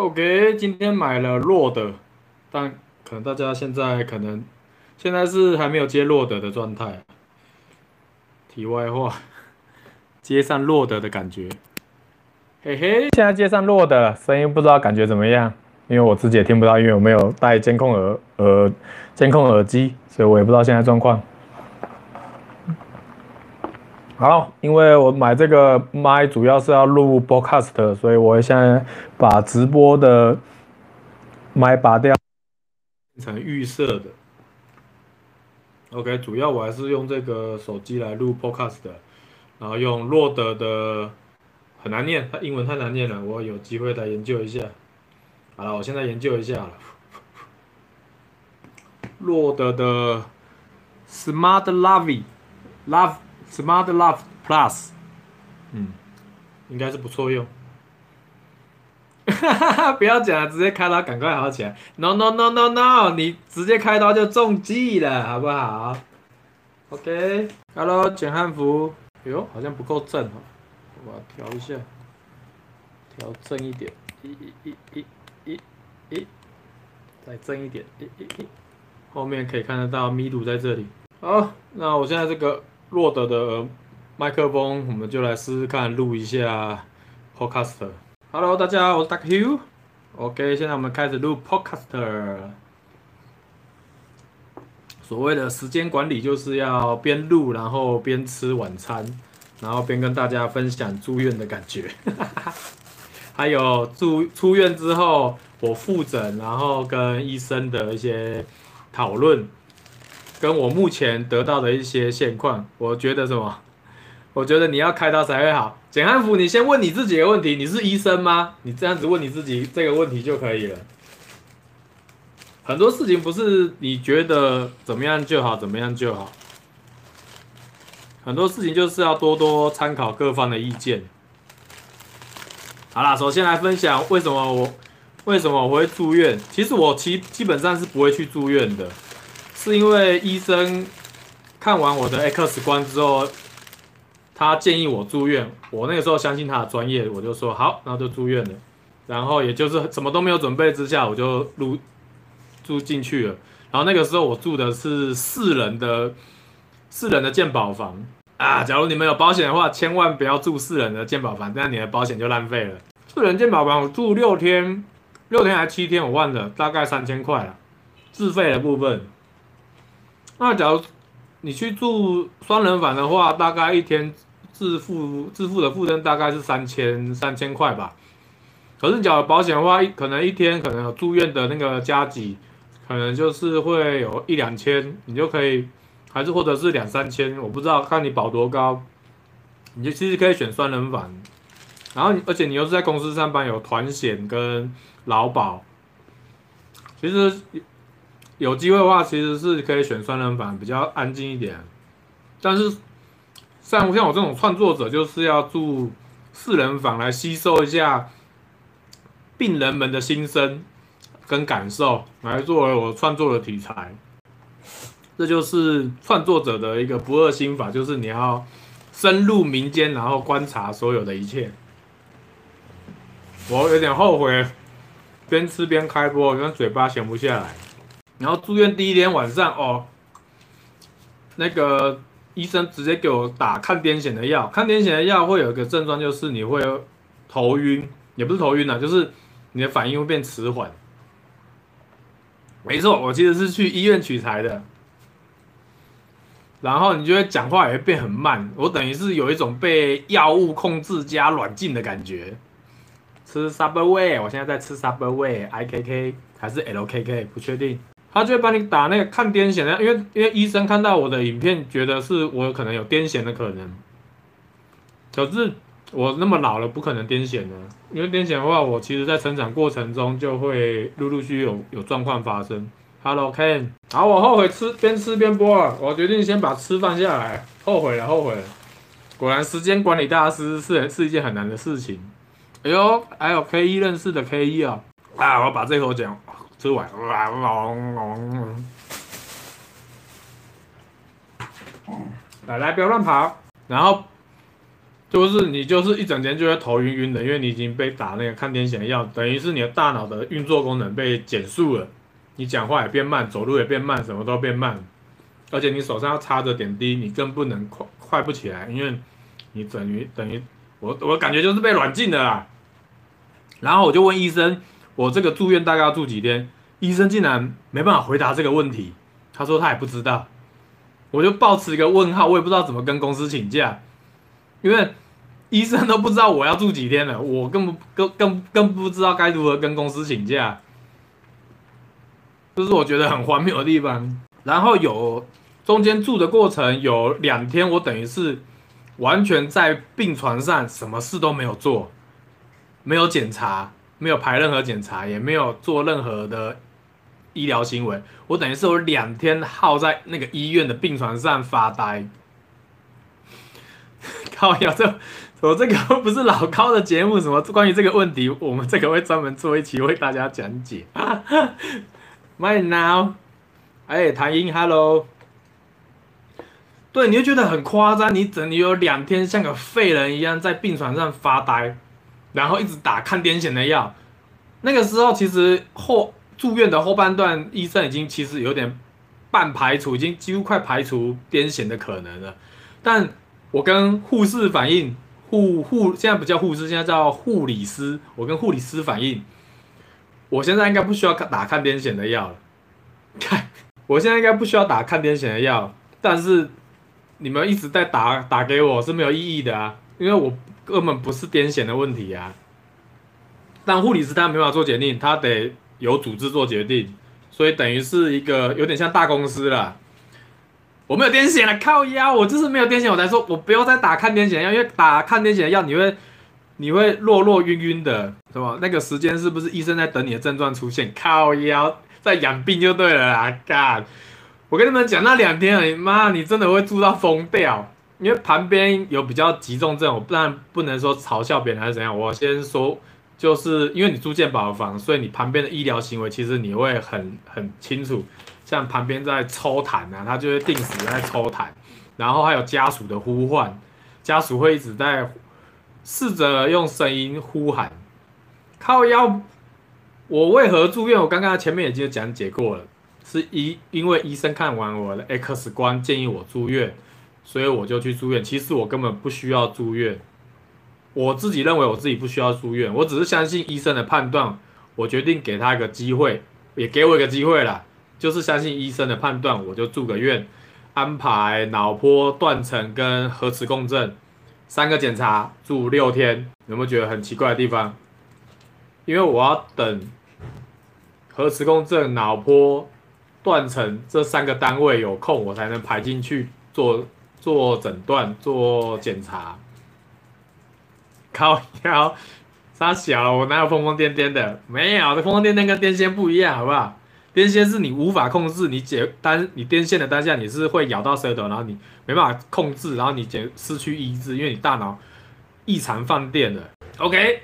OK，今天买了弱的但可能大家现在可能现在是还没有接弱的的状态。题外话，接上弱的的感觉，嘿嘿，现在接上弱的声音不知道感觉怎么样？因为我自己也听不到，因为我没有戴监控耳耳监控耳机，所以我也不知道现在状况。好，因为我买这个麦主要是要录 podcast，所以我现在把直播的麦拔掉，变成预设的。OK，主要我还是用这个手机来录 podcast 的，然后用 Rode 的很难念，它英文太难念了，我有机会来研究一下。好了，我现在研究一下了，Rode 的 Smart Lavie Love。Smart Love Plus，嗯，应该是不错用。哈哈哈，不要讲了，直接开刀，赶快好起来。No No No No No，你直接开刀就中计了，好不好？OK，Hello，简汉服，哎呦，好像不够正哦，我调一下，调正一点，一、一、一、一、一、一，再正一点，一、一、一，后面可以看得到密度在这里。好，那我现在这个。洛德的麦克风，我们就来试试看录一下 Podcast。Hello，大家好，我是 Duck Hugh。OK，现在我们开始录 Podcast。所谓的时间管理，就是要边录，然后边吃晚餐，然后边跟大家分享住院的感觉。还有住出院之后，我复诊，然后跟医生的一些讨论。跟我目前得到的一些现况，我觉得什么？我觉得你要开刀才会好。简汉福，你先问你自己的问题，你是医生吗？你这样子问你自己这个问题就可以了。很多事情不是你觉得怎么样就好，怎么样就好。很多事情就是要多多参考各方的意见。好啦，首先来分享为什么我为什么我会住院。其实我其基本上是不会去住院的。是因为医生看完我的 X 光之后，他建议我住院。我那个时候相信他的专业，我就说好，然后就住院了。然后也就是什么都没有准备之下，我就入住进去了。然后那个时候我住的是四人的四人的健保房啊。假如你们有保险的话，千万不要住四人的健保房，这样你的保险就浪费了。四人健保房我住六天，六天还七天我忘了，大概三千块了，自费的部分。那假如你去住双人房的话，大概一天自付自付的负担大概是三千三千块吧。可是，缴保险的话，可能一天可能有住院的那个加急，可能就是会有一两千，你就可以，还是或者是两三千，我不知道看你保多高，你就其实可以选双人房。然后，而且你又是在公司上班，有团险跟劳保，其实。有机会的话，其实是可以选双人房，比较安静一点。但是像像我这种创作者，就是要住四人房来吸收一下病人们的心声跟感受，来作为我创作的题材。这就是创作者的一个不二心法，就是你要深入民间，然后观察所有的一切。我有点后悔，边吃边开播，因为嘴巴闲不下来。然后住院第一天晚上哦，那个医生直接给我打抗癫痫的药。抗癫痫的药会有一个症状，就是你会头晕，也不是头晕呐，就是你的反应会变迟缓。没错，我其实是去医院取材的。然后你就会讲话也会变很慢，我等于是有一种被药物控制加软禁的感觉。吃 Subway，我现在在吃 Subway，IKK 还是 LKK，不确定。他就会帮你打那个抗癫痫的，因为因为医生看到我的影片，觉得是我可能有癫痫的可能。可是我那么老了，不可能癫痫的。因为癫痫的话，我其实在成长过程中就会陆陆续续有有状况发生。Hello Ken，好，我后悔吃边吃边播了，我决定先把吃放下来，后悔了，后悔了。果然时间管理大师是是一件很难的事情。哎呦，还有 K 一认识的 K 一啊，啊，我把这口讲。吃完，来来，不要乱跑。然后就是你就是一整天就会头晕晕的，因为你已经被打那个抗癫痫的药，等于是你的大脑的运作功能被减速了，你讲话也变慢，走路也变慢，什么都变慢，而且你手上要插着点滴，你更不能快快不起来，因为你等于等于我我感觉就是被软禁的啦。然后我就问医生，我这个住院大概要住几天？医生竟然没办法回答这个问题，他说他也不知道。我就抱持一个问号，我也不知道怎么跟公司请假，因为医生都不知道我要住几天了，我根本更更更不知道该如何跟公司请假，这是我觉得很荒谬的地方。然后有中间住的过程有两天，我等于是完全在病床上，什么事都没有做，没有检查，没有排任何检查，也没有做任何的。医疗行为，我等于是有两天耗在那个医院的病床上发呆。靠呀，这我这个不是老高的节目，什么关于这个问题，我们这个会专门做一期为大家讲解。My now，哎，谭英，Hello，对，你就觉得很夸张，你整你有两天像个废人一样在病床上发呆，然后一直打抗癫痫的药。那个时候其实后。住院的后半段，医生已经其实有点半排除，已经几乎快排除癫痫的可能了。但我跟护士反映，护护现在不叫护士，现在叫护理师。我跟护理师反映，我现在应该不需要打抗癫痫的药了。看，我现在应该不需要打抗癫痫的药，但是你们一直在打打给我是没有意义的啊，因为我根本不是癫痫的问题啊。但护理师他没法做决定，他得。由组织做决定，所以等于是一个有点像大公司了。我没有癫痫了，靠腰，我就是没有癫痫，我才说我不要再打抗癫痫药，因为打抗癫痫药你会你会弱弱晕晕的，是吧？那个时间是不是医生在等你的症状出现？靠腰在养病就对了啦，干！我跟你们讲那两天而已，妈，你真的会住到疯掉，因为旁边有比较急重症，我当然不能说嘲笑别人还是怎样，我先说。就是因为你住健保房，所以你旁边的医疗行为其实你会很很清楚，像旁边在抽痰啊，他就会定时在抽痰，然后还有家属的呼唤，家属会一直在试着用声音呼喊。靠腰，我为何住院？我刚刚前面已经讲解过了，是医因为医生看完我的 X 光建议我住院，所以我就去住院。其实我根本不需要住院。我自己认为我自己不需要住院，我只是相信医生的判断，我决定给他一个机会，也给我一个机会啦，就是相信医生的判断，我就住个院，安排脑波断层跟核磁共振三个检查，住六天。有没有觉得很奇怪的地方？因为我要等核磁共振、脑波断层这三个单位有空，我才能排进去做做诊断、做检查。靠腰，三小，我哪有疯疯癫癫的？没有，这疯疯癫癫跟癫痫不一样，好不好？癫痫是你无法控制，你解单你癫痫的当下，你是会咬到舌头，然后你没办法控制，然后你解失去意志，因为你大脑异常放电了。OK，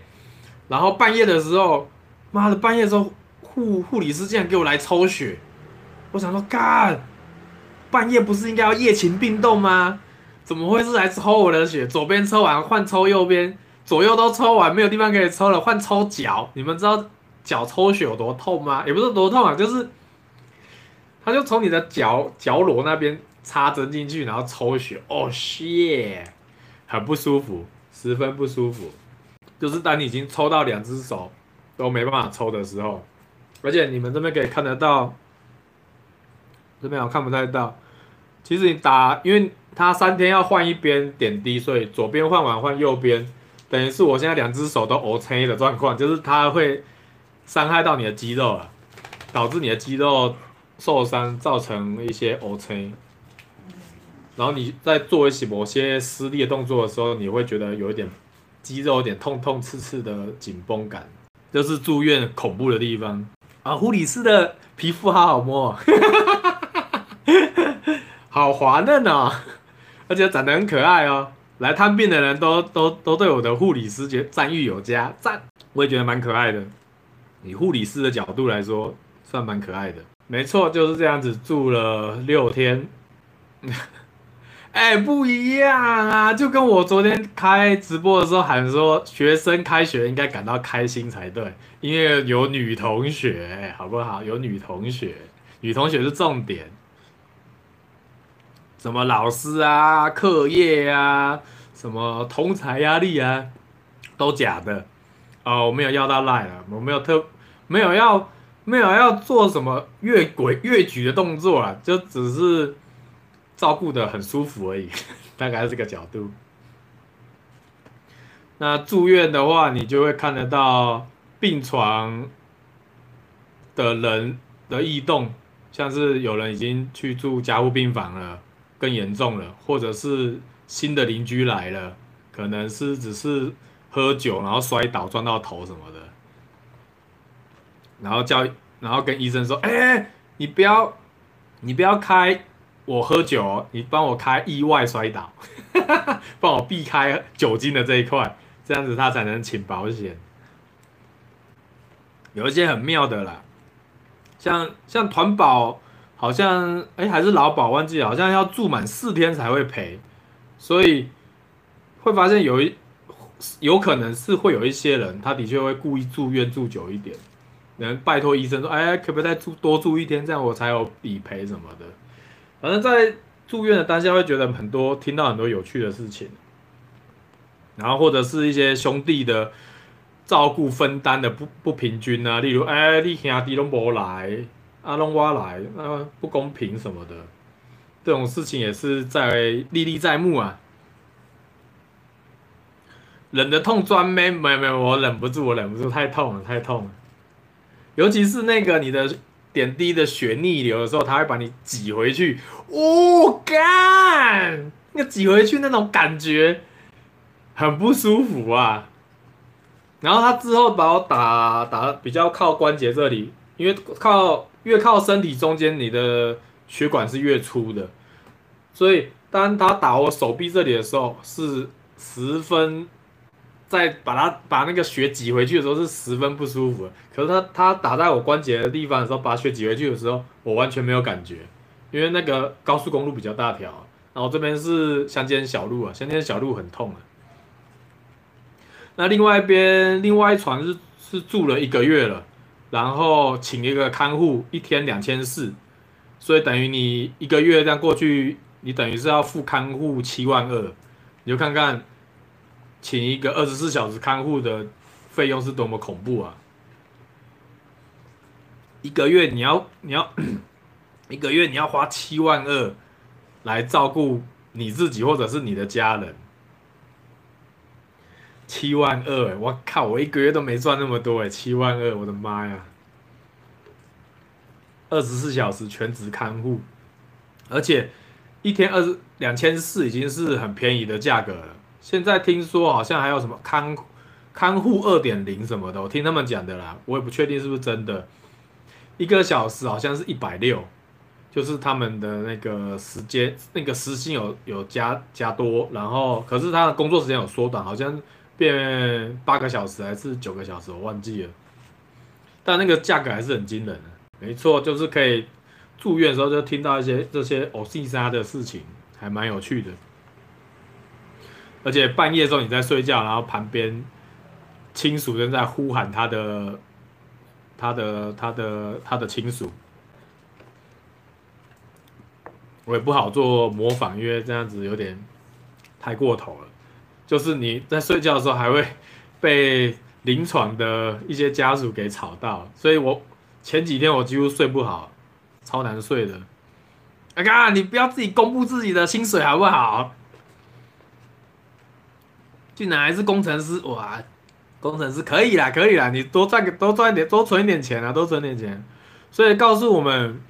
然后半夜的时候，妈的，半夜时候护护理师竟然给我来抽血，我想说，干，半夜不是应该要夜勤并动吗？怎么会是来抽我的血？左边抽完换抽右边。左右都抽完，没有地方可以抽了，换抽脚。你们知道脚抽血有多痛吗？也不是多痛啊，就是他就从你的脚脚踝那边插针进去，然后抽血。哦，shit，很不舒服，十分不舒服。就是当你已经抽到两只手都没办法抽的时候，而且你们这边可以看得到，这边我看不太到。其实你打，因为他三天要换一边点滴，所以左边换完换右边。等于是我现在两只手都 OK 的状况，就是它会伤害到你的肌肉了，导致你的肌肉受伤，造成一些 OK。然后你在做一些某些撕裂动作的时候，你会觉得有一点肌肉有点痛痛刺刺的紧绷感，就是住院恐怖的地方啊！护理师的皮肤好好摸，好滑嫩哦，而且长得很可爱哦。来探病的人都都都对我的护理师觉赞誉有加，赞，我也觉得蛮可爱的。以护理师的角度来说，算蛮可爱的。没错，就是这样子住了六天。哎、不一样啊！就跟我昨天开直播的时候喊说，学生开学应该感到开心才对，因为有女同学，好不好？有女同学，女同学是重点。什么老师啊，课业啊，什么同侪压力啊，都假的。哦，我没有要到赖了，我没有特，没有要，没有要做什么越轨越矩的动作啊，就只是。照顾的很舒服而已，大概是这个角度。那住院的话，你就会看得到病床的人的异动，像是有人已经去住加护病房了，更严重了，或者是新的邻居来了，可能是只是喝酒然后摔倒撞到头什么的，然后叫，然后跟医生说：“哎，你不要，你不要开。”我喝酒，你帮我开意外摔倒，帮我避开酒精的这一块，这样子他才能请保险。有一些很妙的啦，像像团保，好像哎、欸、还是劳保忘记，好像要住满四天才会赔，所以会发现有一有可能是会有一些人，他的确会故意住院住久一点，能拜托医生说，哎、可不可以再住多住一天，这样我才有理赔什么的。反正在住院的当下，会觉得很多听到很多有趣的事情，然后或者是一些兄弟的照顾分担的不不平均啊，例如哎，你兄弟都没来，阿龙挖来，那不公平什么的，这种事情也是在历历在目啊。忍的痛专没没没，我忍不住，我忍不住，太痛了，太痛了，尤其是那个你的。点滴的血逆流的时候，他会把你挤回去。哦，干！那挤回去那种感觉很不舒服啊。然后他之后把我打打比较靠关节这里，因为靠越靠身体中间，你的血管是越粗的，所以当他打我手臂这里的时候，是十分。在把它把那个血挤回去的时候是十分不舒服，可是他他打在我关节的地方的时候，把血挤回去的时候，我完全没有感觉，因为那个高速公路比较大条，然后这边是乡间小路啊，乡间小路很痛啊。那另外一边，另外一床是是住了一个月了，然后请一个看护，一天两千四，所以等于你一个月这样过去，你等于是要付看护七万二，你就看看。请一个二十四小时看护的费用是多么恐怖啊！一个月你要你要 一个月你要花七万二来照顾你自己或者是你的家人，七万二，我靠，我一个月都没赚那么多哎，七万二，我的妈呀！二十四小时全职看护，而且一天二十两千四已经是很便宜的价格了。现在听说好像还有什么看看护二点零什么的，我听他们讲的啦，我也不确定是不是真的。一个小时好像是一百六，就是他们的那个时间，那个时薪有有加加多，然后可是他的工作时间有缩短，好像变八个小时还是九个小时，我忘记了。但那个价格还是很惊人的，没错，就是可以住院的时候就听到一些这些偶细沙的事情，还蛮有趣的。而且半夜的时候你在睡觉，然后旁边亲属正在呼喊他的、他的、他的、他的亲属，我也不好做模仿，因为这样子有点太过头了。就是你在睡觉的时候，还会被临床的一些家属给吵到，所以我前几天我几乎睡不好，超难睡的。哎呀，你不要自己公布自己的薪水好不好？竟然还是工程师哇！工程师可以啦，可以啦，你多赚多赚点，多存一点钱啊，多存点钱。所以告诉我们，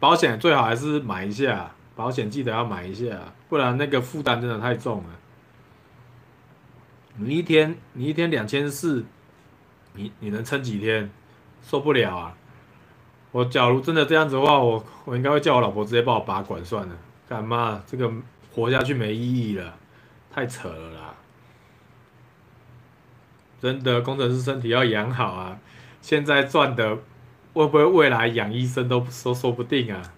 保险最好还是买一下，保险记得要买一下，不然那个负担真的太重了。你一天你一天两千四，你你能撑几天？受不了啊！我假如真的这样子的话，我我应该会叫我老婆直接帮我拔管算了。干嘛？这个活下去没意义了，太扯了啦！真的，工程师身体要养好啊！现在赚的会不会未来养医生都说说不定啊！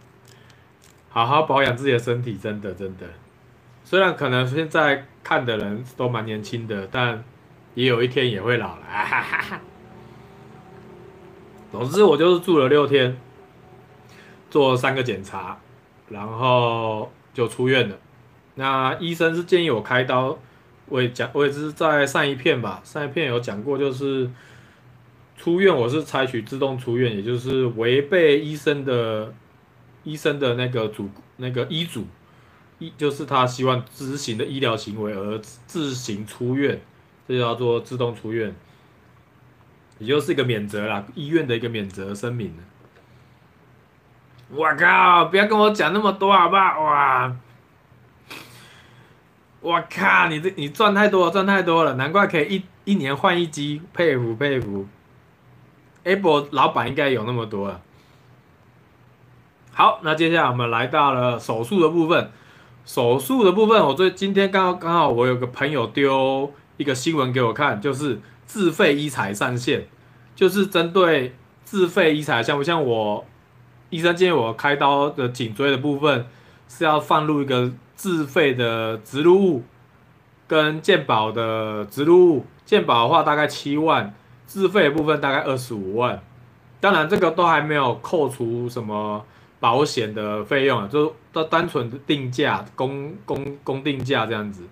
好好保养自己的身体，真的真的。虽然可能现在看的人都蛮年轻的，但也有一天也会老了。哈哈哈。总之，我就是住了六天，做三个检查，然后就出院了。那医生是建议我开刀，我也讲，我也是在上一片吧，上一片有讲过，就是出院我是采取自动出院，也就是违背医生的医生的那个主那个医嘱，医就是他希望执行的医疗行为而自行出院，这叫做自动出院。也就是一个免责啦，医院的一个免责声明。我靠！不要跟我讲那么多好不好？哇！我靠！你这你赚太多了，赚太多了，难怪可以一一年换一机，佩服佩服。Apple 老板应该有那么多了。好，那接下来我们来到了手术的部分。手术的部分，我最今天刚刚好我有个朋友丢一个新闻给我看，就是。自费医材上线，就是针对自费医材，像不像我医生建议我开刀的颈椎的部分是要放入一个自费的植入物，跟健保的植入物，健保的话大概七万，自费的部分大概二十五万，当然这个都还没有扣除什么保险的费用啊，就是单纯的定价，公公公定价这样子，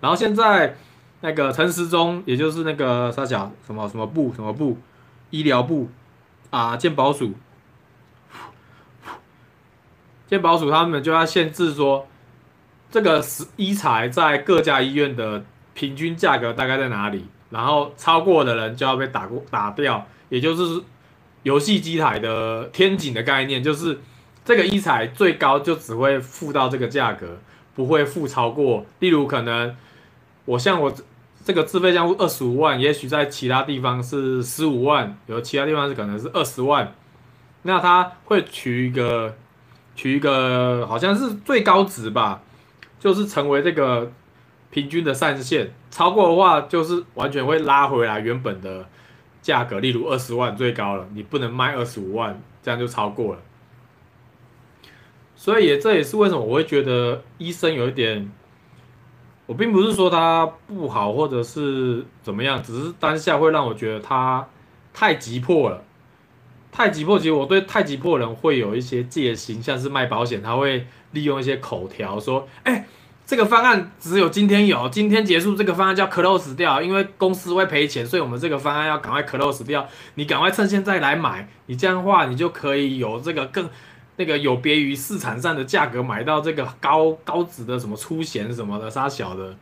然后现在。那个陈时中，也就是那个他讲什么什么部什么部，医疗部啊，健保署，健保署他们就要限制说，这个医材在各家医院的平均价格大概在哪里，然后超过的人就要被打过打掉，也就是游戏机台的天井的概念，就是这个一材最高就只会付到这个价格，不会付超过，例如可能。我像我这个自费项目二十五万，也许在其他地方是十五万，有其他地方是可能是二十万，那他会取一个取一个好像是最高值吧，就是成为这个平均的上限，超过的话就是完全会拉回来原本的价格，例如二十万最高了，你不能卖二十五万，这样就超过了。所以也这也是为什么我会觉得医生有一点。我并不是说他不好，或者是怎么样，只是当下会让我觉得他太急迫了，太急迫。其实我对太急迫的人会有一些戒心，像是卖保险，他会利用一些口条说：“哎，这个方案只有今天有，今天结束，这个方案就要 close 掉，因为公司会赔钱，所以我们这个方案要赶快 close 掉。你赶快趁现在来买，你这样的话，你就可以有这个更。”那个有别于市场上的价格买到这个高高值的什么出险什么的杀小的，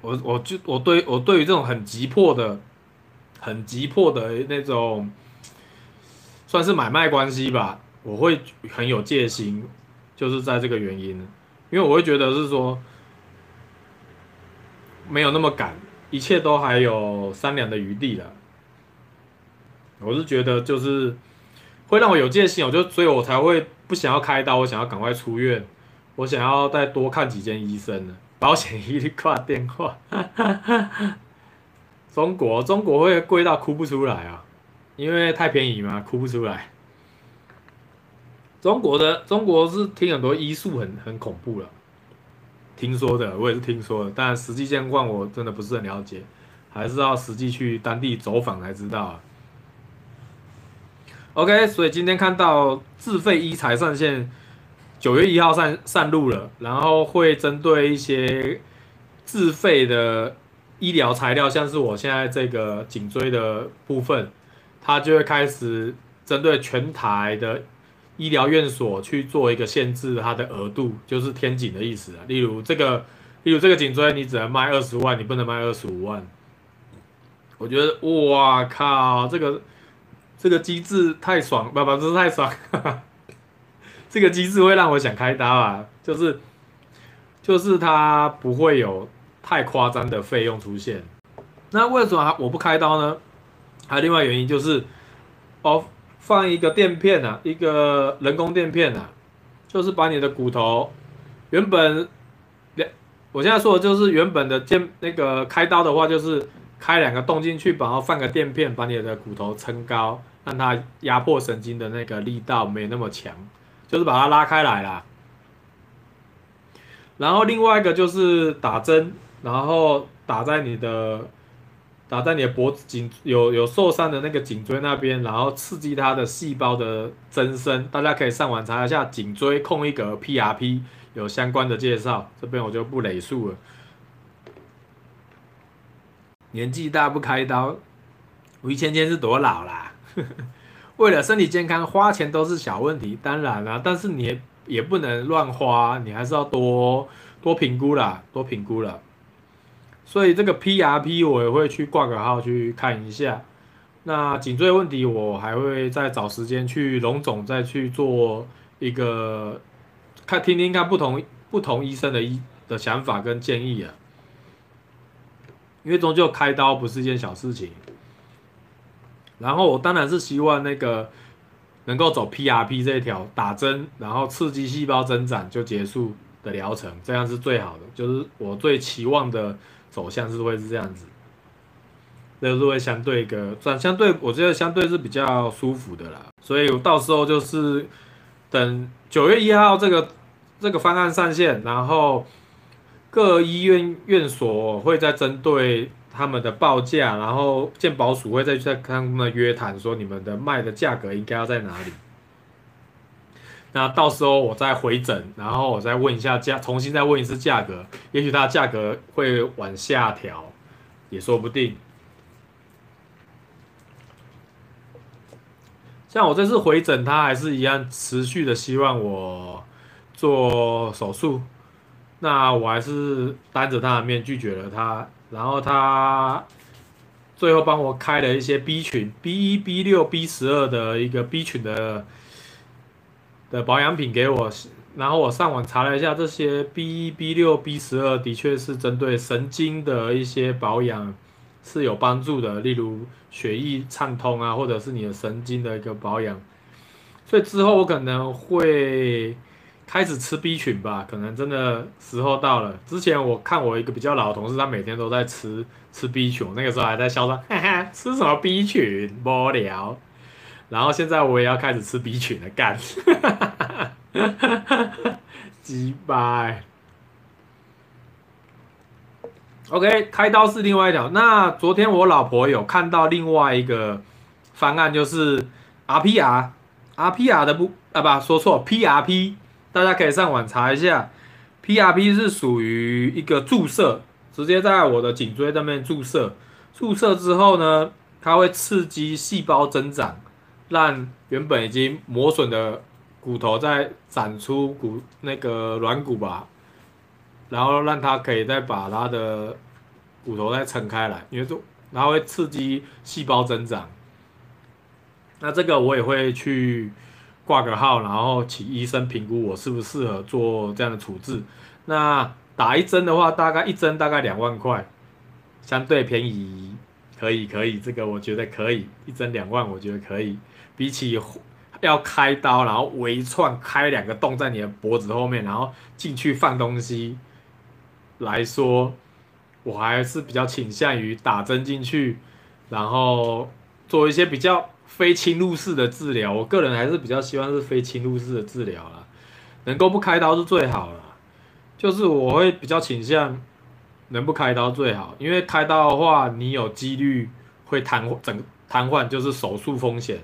我我就我对我对于这种很急迫的、很急迫的那种，算是买卖关系吧，我会很有戒心，就是在这个原因，因为我会觉得是说没有那么赶，一切都还有商量的余地了，我是觉得就是。会让我有戒心，我就所以，我才会不想要开刀，我想要赶快出院，我想要再多看几间医生呢。保险一律挂电话。中国，中国会贵到哭不出来啊，因为太便宜嘛，哭不出来。中国的中国是听很多医术很很恐怖了，听说的，我也是听说的，但实际情况我真的不是很了解，还是要实际去当地走访才知道啊。OK，所以今天看到自费医材上线，九月一号上上路了，然后会针对一些自费的医疗材料，像是我现在这个颈椎的部分，它就会开始针对全台的医疗院所去做一个限制，它的额度就是天井的意思啊。例如这个，例如这个颈椎，你只能卖二十万，你不能卖二十五万。我觉得，哇靠，这个。这个机制太爽，不不，不是太爽，哈哈，这个机制会让我想开刀啊，就是，就是它不会有太夸张的费用出现。那为什么我不开刀呢？还有另外原因就是，哦，放一个垫片啊，一个人工垫片啊，就是把你的骨头原本两，我现在说的就是原本的肩那个开刀的话，就是开两个洞进去，然后放个垫片，把你的骨头撑高。让它压迫神经的那个力道没那么强，就是把它拉开来啦。然后另外一个就是打针，然后打在你的打在你的脖子颈有有受伤的那个颈椎那边，然后刺激它的细胞的增生。大家可以上网查一下颈椎空一格 PRP 有相关的介绍，这边我就不累述了。年纪大不开刀，吴芊芊是多老啦？为了身体健康，花钱都是小问题，当然啦，但是你也也不能乱花，你还是要多多评估啦，多评估了。所以这个 PRP 我也会去挂个号去看一下。那颈椎问题我还会再找时间去龙总再去做一个看听听看不同不同医生的医的想法跟建议啊。因为终究开刀不是一件小事情，然后我当然是希望那个能够走 PRP 这一条，打针然后刺激细胞增长就结束的疗程，这样是最好的，就是我最期望的走向是会是这样子，这是会相对一个算相对，我觉得相对是比较舒服的啦，所以我到时候就是等九月一号这个这个方案上线，然后。各医院院所会再针对他们的报价，然后健保署会再再跟他们约谈，说你们的卖的价格应该要在哪里。那到时候我再回诊，然后我再问一下价，重新再问一次价格，也许它价格会往下调，也说不定。像我这次回诊，他还是一样持续的希望我做手术。那我还是当着他的面拒绝了他，然后他最后帮我开了一些 B 群 B 一、B 六、B 十二的一个 B 群的的保养品给我，然后我上网查了一下，这些 B 一、B 六、B 十二的确是针对神经的一些保养是有帮助的，例如血液畅通啊，或者是你的神经的一个保养，所以之后我可能会。开始吃 B 群吧，可能真的时候到了。之前我看我一个比较老的同事，他每天都在吃吃 B 群，那个时候还在笑说，哈哈，吃什么 B 群，无聊。然后现在我也要开始吃 B 群了，干，鸡巴。OK，开刀是另外一条。那昨天我老婆有看到另外一个方案，就是 RPR，RPR 的不啊不说错，PRP。大家可以上网查一下，PRP 是属于一个注射，直接在我的颈椎那边注射。注射之后呢，它会刺激细胞增长，让原本已经磨损的骨头再长出骨那个软骨吧，然后让它可以再把它的骨头再撑开来，因为就然后会刺激细胞增长。那这个我也会去。挂个号，然后请医生评估我适不适合做这样的处置。那打一针的话，大概一针大概两万块，相对便宜，可以可以，这个我觉得可以，一针两万，我觉得可以。比起要开刀，然后微创开两个洞在你的脖子后面，然后进去放东西来说，我还是比较倾向于打针进去，然后做一些比较。非侵入式的治疗，我个人还是比较希望是非侵入式的治疗啦，能够不开刀是最好啦。就是我会比较倾向能不开刀最好，因为开刀的话，你有几率会瘫整瘫痪，就是手术风险。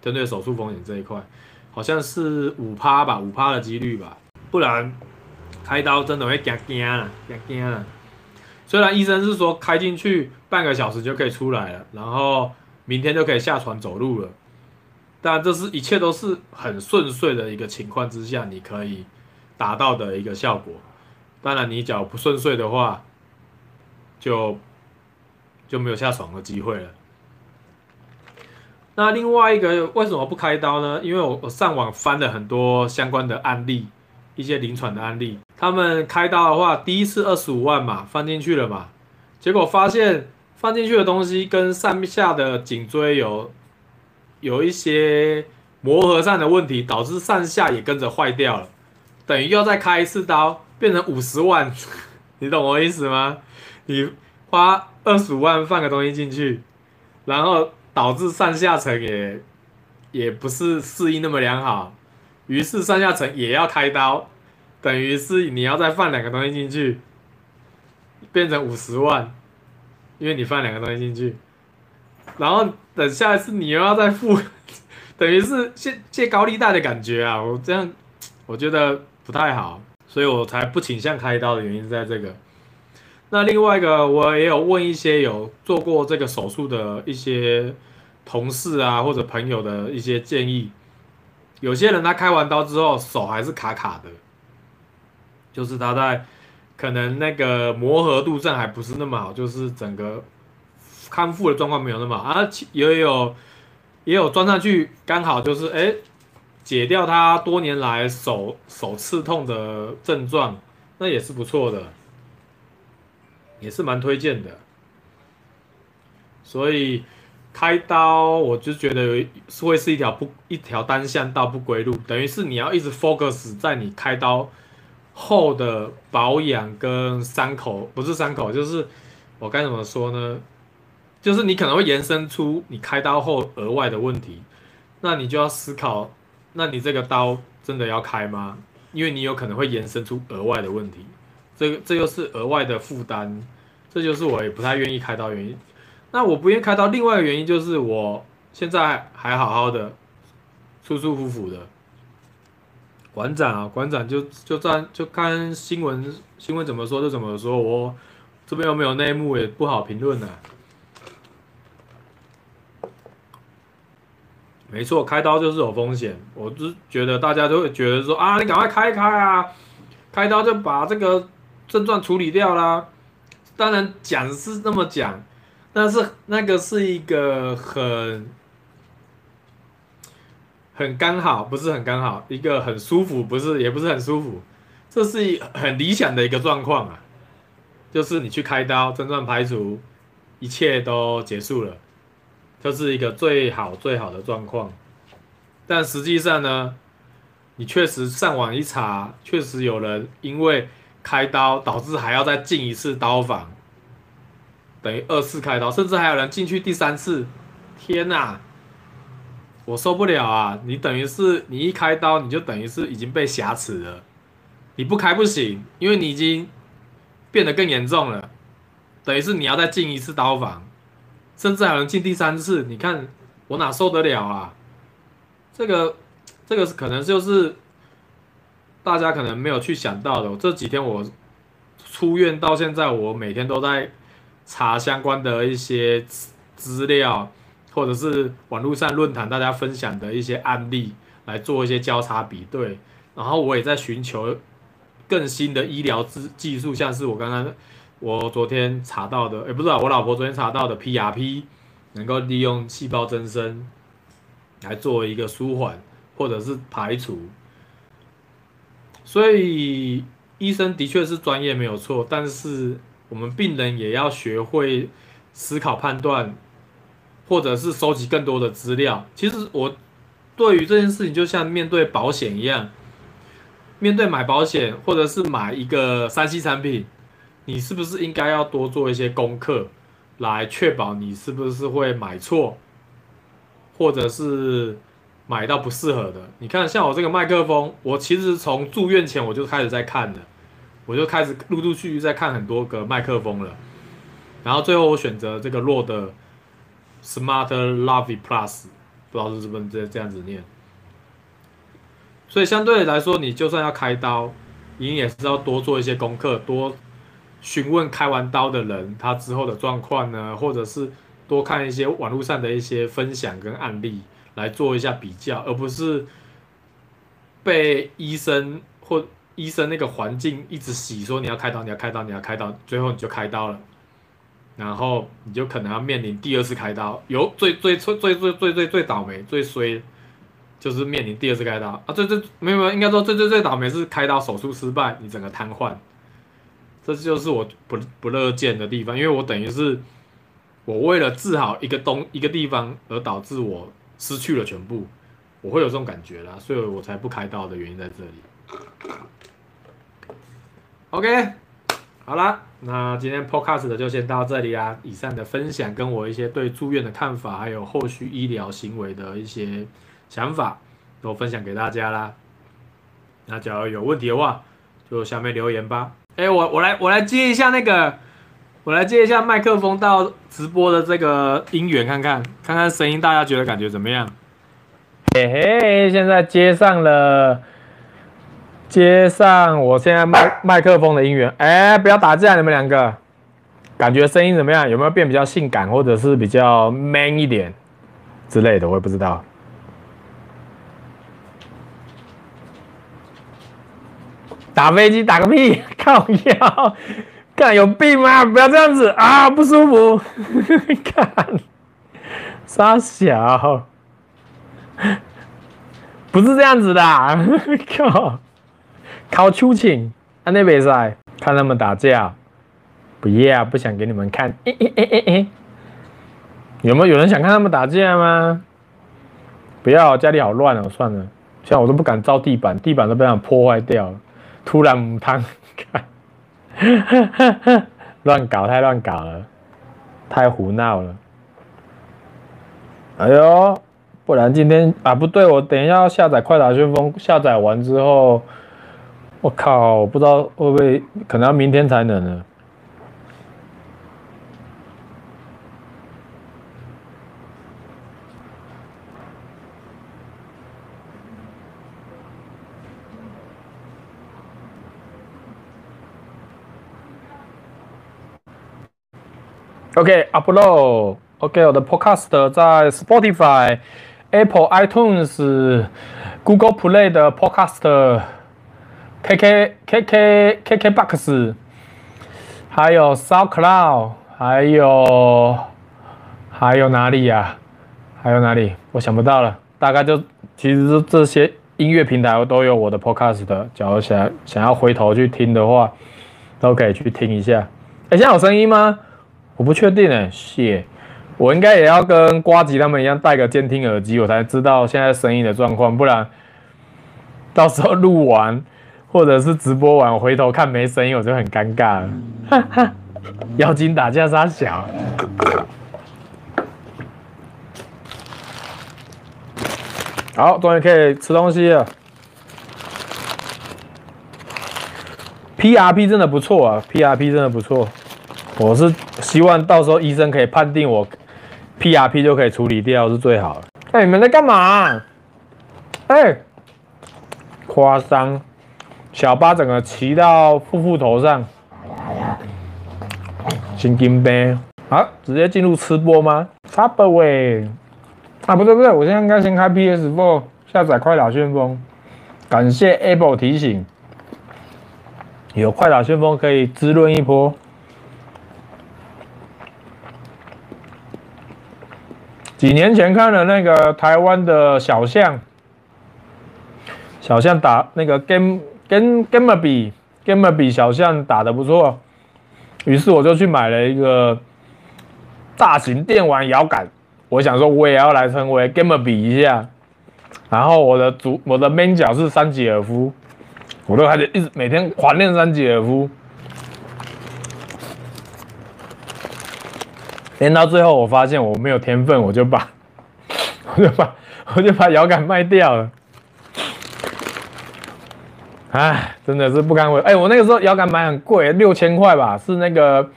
针对手术风险这一块，好像是五趴吧，五趴的几率吧，不然开刀真的会惊惊啦，惊惊啦。虽然医生是说开进去半个小时就可以出来了，然后。明天就可以下船走路了，但这是一切都是很顺遂的一个情况之下，你可以达到的一个效果。当然，你脚不顺遂的话，就就没有下床的机会了。那另外一个为什么不开刀呢？因为我我上网翻了很多相关的案例，一些临床的案例，他们开刀的话，第一次二十五万嘛，放进去了嘛，结果发现。放进去的东西跟上下的颈椎有有一些磨合上的问题，导致上下也跟着坏掉了，等于要再开一次刀，变成五十万，你懂我意思吗？你花二十五万放个东西进去，然后导致上下层也也不是适应那么良好，于是上下层也要开刀，等于是你要再放两个东西进去，变成五十万，因为你放两个东西进去，然后等下一次你又要再付，等于是借借高利贷的感觉啊！我这样我觉得不太好，所以我才不倾向开刀的原因是在这个。那另外一个，我也有问一些有做过这个手术的一些同事啊，或者朋友的一些建议。有些人他开完刀之后手还是卡卡的，就是他在可能那个磨合度上还不是那么好，就是整个康复的状况没有那么好啊。也有也有装上去，刚好就是哎解掉他多年来手手刺痛的症状，那也是不错的。也是蛮推荐的，所以开刀我就觉得是会是一条不一条单向道不归路，等于是你要一直 focus 在你开刀后的保养跟伤口，不是伤口，就是我该怎么说呢？就是你可能会延伸出你开刀后额外的问题，那你就要思考，那你这个刀真的要开吗？因为你有可能会延伸出额外的问题。这个这又是额外的负担，这就是我也不太愿意开刀原因。那我不愿意开刀，另外一个原因就是我现在还好好的，舒舒服服的。馆长啊，馆长就就站就看新闻，新闻怎么说就怎么说，我这边又没有内幕，也不好评论呢。没错，开刀就是有风险，我就觉得大家都会觉得说啊，你赶快开开啊，开刀就把这个。症状处理掉啦，当然讲是那么讲，但是那个是一个很很刚好，不是很刚好，一个很舒服，不是也不是很舒服，这是一很理想的一个状况啊，就是你去开刀，症状排除，一切都结束了，这是一个最好最好的状况，但实际上呢，你确实上网一查，确实有人因为。开刀导致还要再进一次刀房，等于二次开刀，甚至还有人进去第三次。天哪，我受不了啊！你等于是你一开刀，你就等于是已经被挟持了，你不开不行，因为你已经变得更严重了。等于是你要再进一次刀房，甚至还能进第三次。你看我哪受得了啊？这个这个可能就是。大家可能没有去想到的，这几天我出院到现在，我每天都在查相关的一些资料，或者是网络上论坛大家分享的一些案例来做一些交叉比对，然后我也在寻求更新的医疗技技术，像是我刚刚我昨天查到的，诶，不是啊，我老婆昨天查到的 PRP 能够利用细胞增生来做一个舒缓或者是排除。所以医生的确是专业没有错，但是我们病人也要学会思考判断，或者是收集更多的资料。其实我对于这件事情就像面对保险一样，面对买保险或者是买一个三 C 产品，你是不是应该要多做一些功课，来确保你是不是会买错，或者是。买到不适合的，你看像我这个麦克风，我其实从住院前我就开始在看了，我就开始陆陆续续在看很多个麦克风了，然后最后我选择这个 Rode Smart Lavi Plus，不知道是不是这这样子念，所以相对来说，你就算要开刀，你也是要多做一些功课，多询问开完刀的人他之后的状况呢，或者是多看一些网络上的一些分享跟案例。来做一下比较，而不是被医生或医生那个环境一直洗，说你要开刀，你要开刀，你要开刀，最后你就开刀了，然后你就可能要面临第二次开刀。有最最最最最最最最倒霉最衰，就是面临第二次开刀啊！最最没有没有，应该说最最最倒霉是开刀手术失败，你整个瘫痪。这就是我不不乐见的地方，因为我等于是我为了治好一个东一个地方，而导致我。失去了全部，我会有这种感觉啦，所以我才不开刀的原因在这里。OK，好啦，那今天 Podcast 的就先到这里啊。以上的分享跟我一些对住院的看法，还有后续医疗行为的一些想法，都分享给大家啦。那假如有问题的话，就下面留言吧。哎、我我来我来接一下那个，我来接一下麦克风到直播的这个音源，看看看看声音，大家觉得感觉怎么样？嘿嘿，现在接上了，接上我现在麦麦克风的音源。哎、不要打架，你们两个，感觉声音怎么样？有没有变比较性感，或者是比较 man 一点之类的？我也不知道。打飞机打个屁！靠腰，看有病吗？不要这样子啊，不舒服。看，杀小，不是这样子的。靠，考秋瑾，安内比赛，看他们打架，不要，不想给你们看。有没有有人想看他们打架吗？不要，家里好乱哦。算了，现在我都不敢照地板，地板都被他们破坏掉了。突然母汤，看，乱搞太乱搞了，太胡闹了。哎呦，不然今天啊不对，我等一下要下载快打旋风，下载完之后，我靠，不知道会不会，可能要明天才能呢。OK，upload。OK，我的 Podcast 在 Spotify、Apple iTunes、Google Play 的 Podcast、KK、KK、KKBox，还有 SoundCloud，还有还有哪里呀？还有哪里？我想不到了。大概就其实这些音乐平台都有我的 Podcast。假如想想要回头去听的话，都可以去听一下。哎，现在有声音吗？我不确定诶，谢，我应该也要跟瓜吉他们一样戴个监听耳机，我才知道现在声音的状况，不然到时候录完或者是直播完，我回头看没声音，我就很尴尬了。哈哈，妖精打架杀小，好，终于可以吃东西了。PRP 真的不错啊，PRP 真的不错。我是希望到时候医生可以判定我 PRP 就可以处理掉是最好的。哎，你们在干嘛？哎，夸张！小巴整个骑到富富头上，神经病！好，直接进入吃播吗？Subway 啊，不对不对，我现在应该先开 PS4 下载快打旋风。感谢 Apple 提醒，有快打旋风可以滋润一波。几年前看了那个台湾的小象，小象打那个 game game Gamerby Gamerby 小象打得不错，于是我就去买了一个大型电玩摇杆，我想说我也要来成为 Gamerby 一下，然后我的主我的 main 角是三吉尔夫，我都开始一直每天狂练三吉尔夫。练到最后，我发现我没有天分，我就把，我就把，我就把摇杆卖掉了。唉，真的是不甘为。哎，我那个时候摇杆买很贵，六千块吧，是那个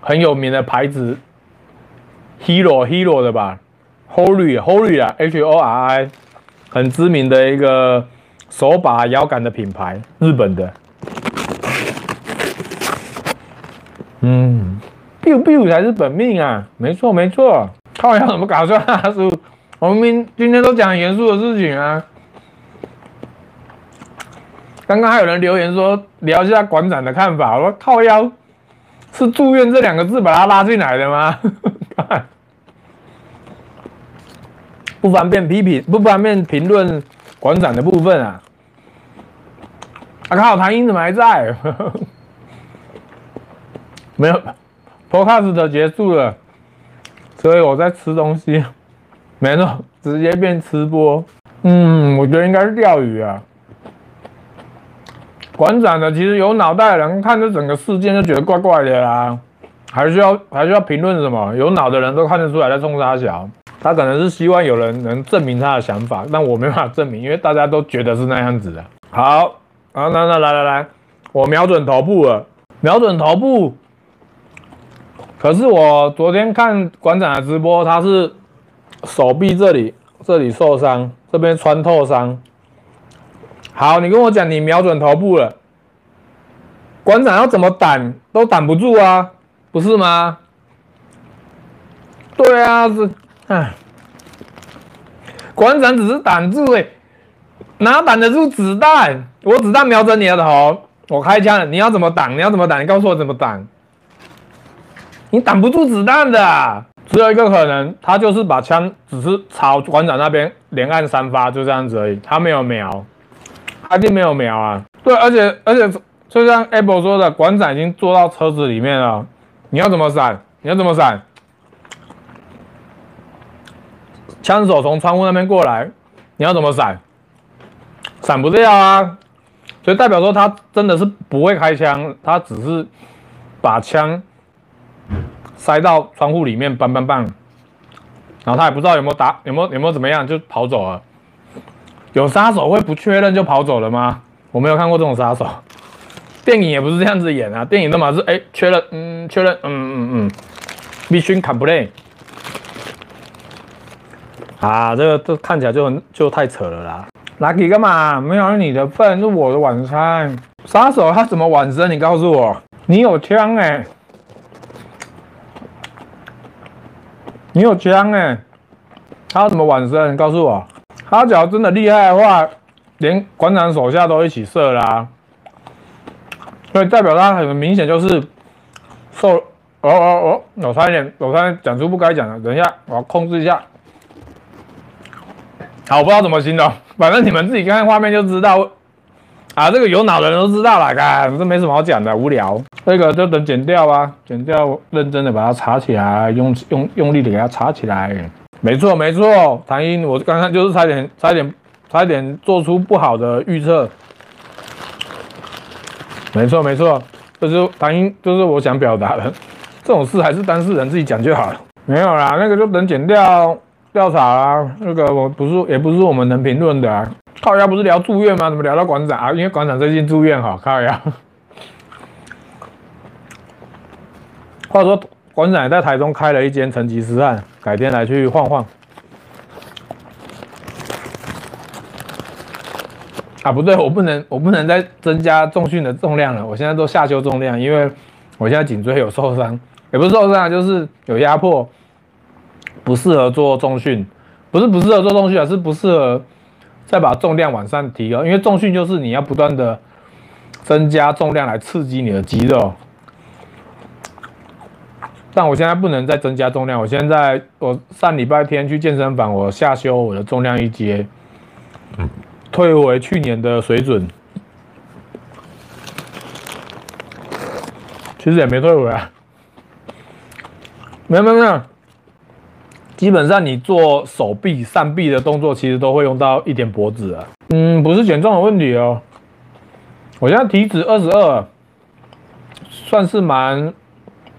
很有名的牌子，Hero Hero 的吧，Hori Hori 啊，H O R I，很知名的一个手把摇杆的品牌，日本的。嗯。biu biu 才是本命啊！没错没错，靠腰怎么搞出？大叔，我们今天都讲严肃的事情啊。刚刚还有人留言说聊一下馆长的看法，我说靠腰是住院这两个字把他拉进来的吗？不方便批评，不方便评论馆长的部分啊。啊靠，谭英怎么还在？没有。Podcast 结束了，所以我在吃东西，没错，直接变吃播。嗯，我觉得应该是钓鱼啊。馆长的其实有脑袋的人看这整个事件就觉得怪怪的啦，还需要还需要评论什么？有脑的人都看得出来在冲三小，他可能是希望有人能证明他的想法，但我没办法证明，因为大家都觉得是那样子的。好，好，那那来来来，我瞄准头部了，瞄准头部。可是我昨天看馆长的直播，他是手臂这里这里受伤，这边穿透伤。好，你跟我讲，你瞄准头部了，馆长要怎么挡都挡不住啊，不是吗？对啊，是，哎，馆长只是挡住哎，哪挡得住子弹？我子弹瞄准你的头，我开枪了，你要怎么挡？你要怎么挡？你告诉我怎么挡？你挡不住子弹的，只有一个可能，他就是把枪只是朝馆长那边连按三发，就这样子而已，他没有瞄，他一定没有瞄啊。对，而且而且就像 Apple 说的，馆长已经坐到车子里面了，你要怎么闪？你要怎么闪？枪手从窗户那边过来，你要怎么闪？闪不掉啊，所以代表说他真的是不会开枪，他只是把枪。塞到窗户里面，棒棒棒，然后他也不知道有没有打，有没有有没有怎么样，就跑走了。有杀手会不确认就跑走了吗？我没有看过这种杀手，电影也不是这样子演啊，电影的嘛是哎确认，嗯确认，嗯嗯嗯，Mission complete。啊，这个这看起来就很就太扯了啦。Lucky 干嘛？没有你的份，是我的晚餐。杀手他怎么晚生？你告诉我，你有枪哎、你有枪哎，他怎么完胜？你告诉我，他只要真的厉害的话，连馆长手下都一起射啦、所以代表他很明显就是受哦哦哦，我差一点，我差点讲出不该讲的。等一下，我要控制一下。好，我不知道怎么形容，反正你们自己看看画面就知道。啊，这个有脑的人都知道了，干，这没什么好讲的，无聊。这个就等剪掉吧，剪掉，认真的把它插起来，用用用力的给它插起来。没错没错，唐英，我刚刚就是差点差点差点做出不好的预测。没错没错，这就是唐英，就是我想表达的。这种事还是当事人自己讲就好了。没有啦，那个就等剪掉调查啦。那个我不是也不是我们能评论的啊。靠腰不是聊住院吗？怎么聊到馆长啊？因为馆长最近住院好。靠腰。话说馆长在台中开了一间成吉思汗，改天来去晃晃。啊，不对，我不能，我不能再增加重训的重量了。我现在都下修重量，因为我现在颈椎有受伤，也不是受伤，就是有压迫，不适合做重训。不是不适合做重训，而是不适合。再把重量往上提高，因为重训就是你要不断的增加重量来刺激你的肌肉。但我现在不能再增加重量，我现在我上礼拜天去健身房，我下修我的重量一阶，退回去年的水准。其实也没退回来，没有没有没有。基本上你做手臂、上臂的动作，其实都会用到一点脖子啊。嗯，不是减重的问题哦。我现在体脂二十二，算是蛮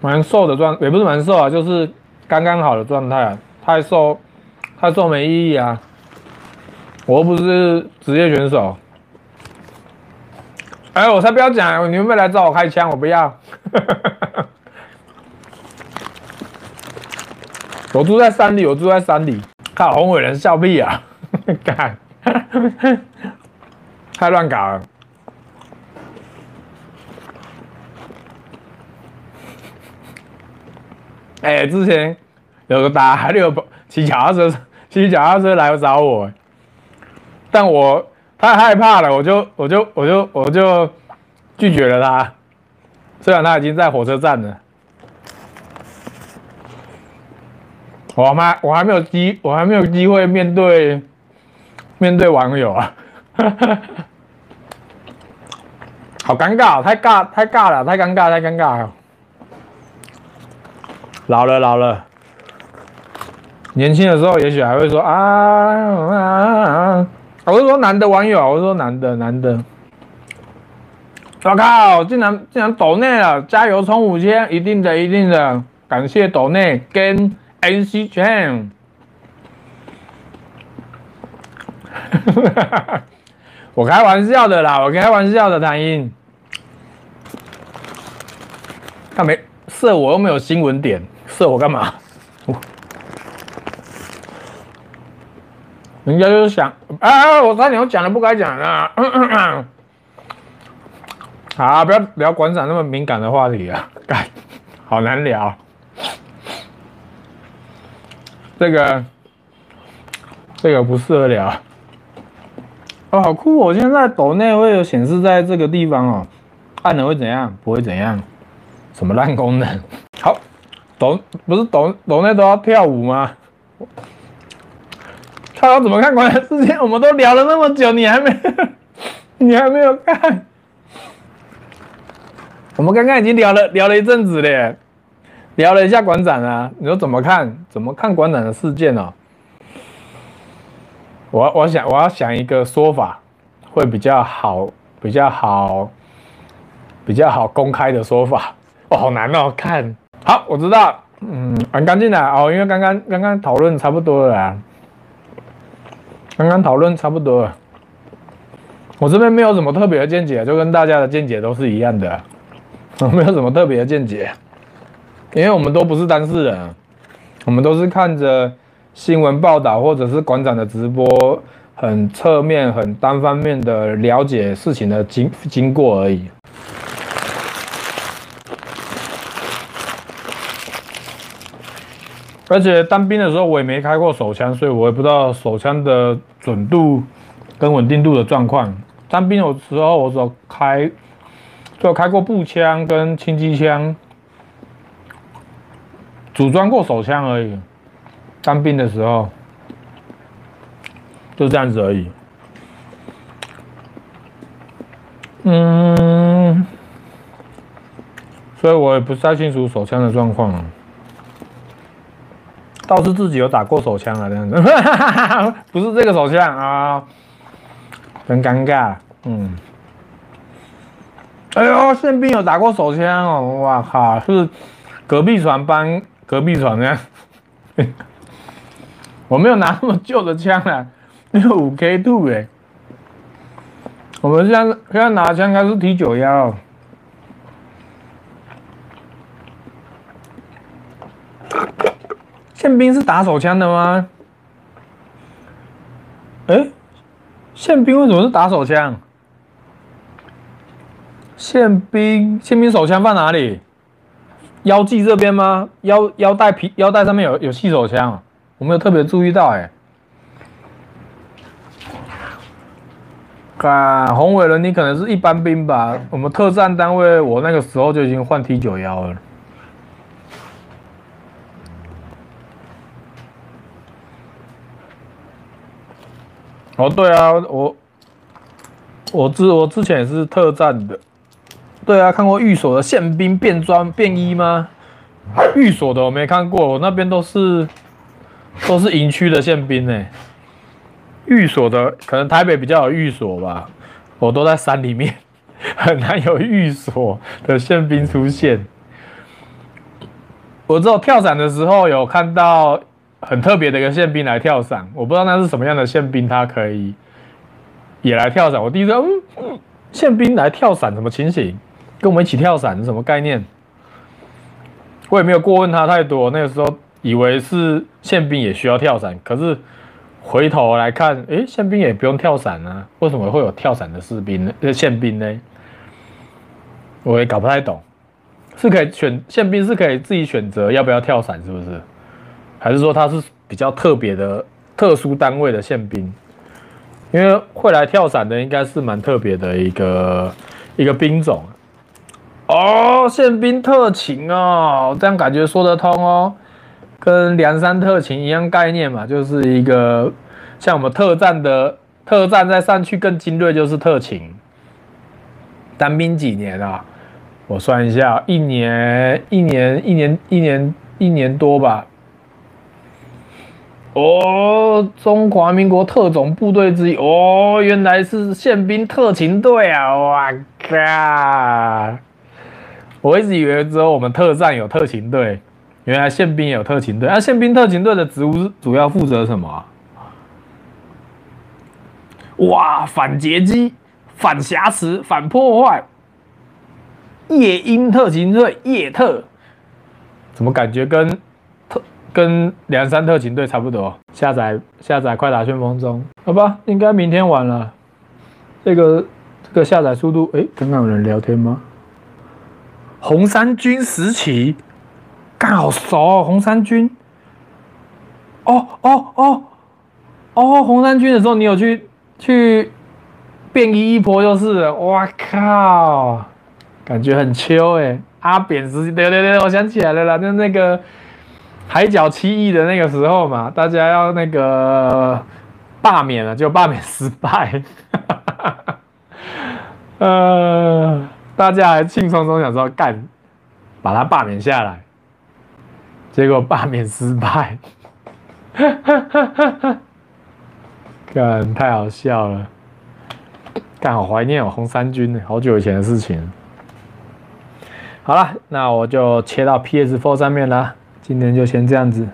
蛮瘦的状，也不是蛮瘦啊，就是刚刚好的状态啊。太瘦，太瘦没意义啊。我又不是职业选手。哎，我才不要讲，你们会来找我开枪，我不要。我住在山里，我住在山里，靠红伟人笑屁啊！干，太乱搞了。哎、之前有个打还有骑脚踏车，骑脚踏车来找我，但我太害怕了，我就我就我就我就拒绝了他。虽然他已经在火车站了。我还我还没有机，我还没有机会面对面对网友啊，好尴尬，太尬太尬了，太尴尬太尴尬了。老了老了，年轻的时候也许还会说啊啊啊！我是说男的网友，我是说男的男的。我靠，竟然竟然抖内了，加油冲五千，一定的一定的，感谢抖内跟。NC Chan 我开玩笑的啦，我开玩笑的，谭英。他没射我又没有新闻点，射我干嘛？人家就是想啊，我差点又讲了不该讲的。好，不要聊馆长那么敏感的话题啊，好难聊。这个，这个不适合聊。哦，好酷！我现在抖内会有显示在这个地方哦，按了会怎样？不会怎样？什么烂功能？抖不是抖抖内都要跳舞吗？他要怎么看馆长事件？我们都聊了那么久，你还没，你还没有看？我们刚刚已经聊了聊了一阵子了，聊了一下馆长啊，你说怎么看？怎么看馆长的事件哦？我我想我要想一个说法，会比较好，比较好，比较好公开的说法。哦，好难哦，看好，我知道，嗯，很干净的哦，因为刚刚刚刚讨论差不多了啊。刚刚讨论差不多了，我这边没有什么特别的见解，就跟大家的见解都是一样的，没有什么特别的见解，因为我们都不是当事人，我们都是看着新闻报道或者是馆长的直播，很侧面、很单方面的了解事情的经经过而已。而且当兵的时候我也没开过手枪，所以我也不知道手枪的准度跟稳定度的状况。当兵的时候我只有开，就开过步枪跟轻机枪，组装过手枪而已。当兵的时候就这样子而已。嗯，所以我也不太清楚手枪的状况。倒是自己有打过手枪啊，这样子，不是这个手枪啊，很尴尬。嗯，哎呦，宪兵有打过手枪哦，哇靠，是隔壁船帮隔壁船这样。我没有拿那么旧的枪啊，有五 K two 哎。我们现在现在拿枪应该是 T 九幺。宪兵是打手枪的吗？哎、欸，宪兵为什么是打手枪？宪兵宪兵手枪放哪里？腰际这边吗？腰腰带皮腰带上面有有细手枪，我没有特别注意到哎、欸。啊，洪伟伦，你可能是一般兵吧？我们特战单位，我那个时候就已经换 T 九幺了。哦，对啊，我我之我之前也是特战的，对啊，看过寓所的宪兵便装便衣吗？寓所的我没看过，我那边都是都是营区的宪兵呢。寓所的可能台北比较有寓所吧，我都在山里面，很难有寓所的宪兵出现。我只有跳伞的时候有看到。很特别的一个宪兵来跳伞，我不知道那是什么样的宪兵，他可以也来跳伞。我第一次，嗯，宪兵来跳伞，什么情形？跟我们一起跳伞是什么概念？我也没有过问他太多。那个时候以为是宪兵也需要跳伞，可是回头来看，诶，宪兵也不用跳伞啊？为什么会有跳伞的士兵呢？呃，宪兵呢？我也搞不太懂。是可以选宪兵是可以自己选择要不要跳伞，是不是？还是说他是比较特别的特殊单位的宪兵，因为会来跳伞的应该是蛮特别的一个一个兵种哦，宪兵特勤哦，这样感觉说得通哦，跟梁山特勤一样概念嘛，就是一个像我们特战的特战再上去更精锐就是特勤。当兵几年啊？我算一下，一年一年一年一年一年多吧。哦，中华民国特种部队之一哦，原来是宪兵特勤队啊！哇靠！我一直以为只有我们特战有特勤队，原来宪兵也有特勤队。那、宪兵特勤队的职务是主要负责什么、哇，反劫机、反挟持、反破坏。夜鹰特勤队夜特，怎么感觉跟跟梁山特勤队差不多？下载下载快打旋风中，好吧，应该明天完了。这个这个下载速度，哎，刚刚有人聊天吗？红三军时期，刚好熟哦，红三军。哦哦哦哦，红三军的时候，你有去去便衣一波就是了，哇靠！感觉很秋哎，阿扁时期，对对对，我想起来了啦，就那个海角七亿的那个时候嘛，大家要那个罢免了，就罢免失败，呃，大家还兴冲冲想说干，把他罢免下来，结果罢免失败，干太好笑了，干好怀念哦，红衫军，好久以前的事情。好了，那我就切到 PS4 上面了。今天就先这样子。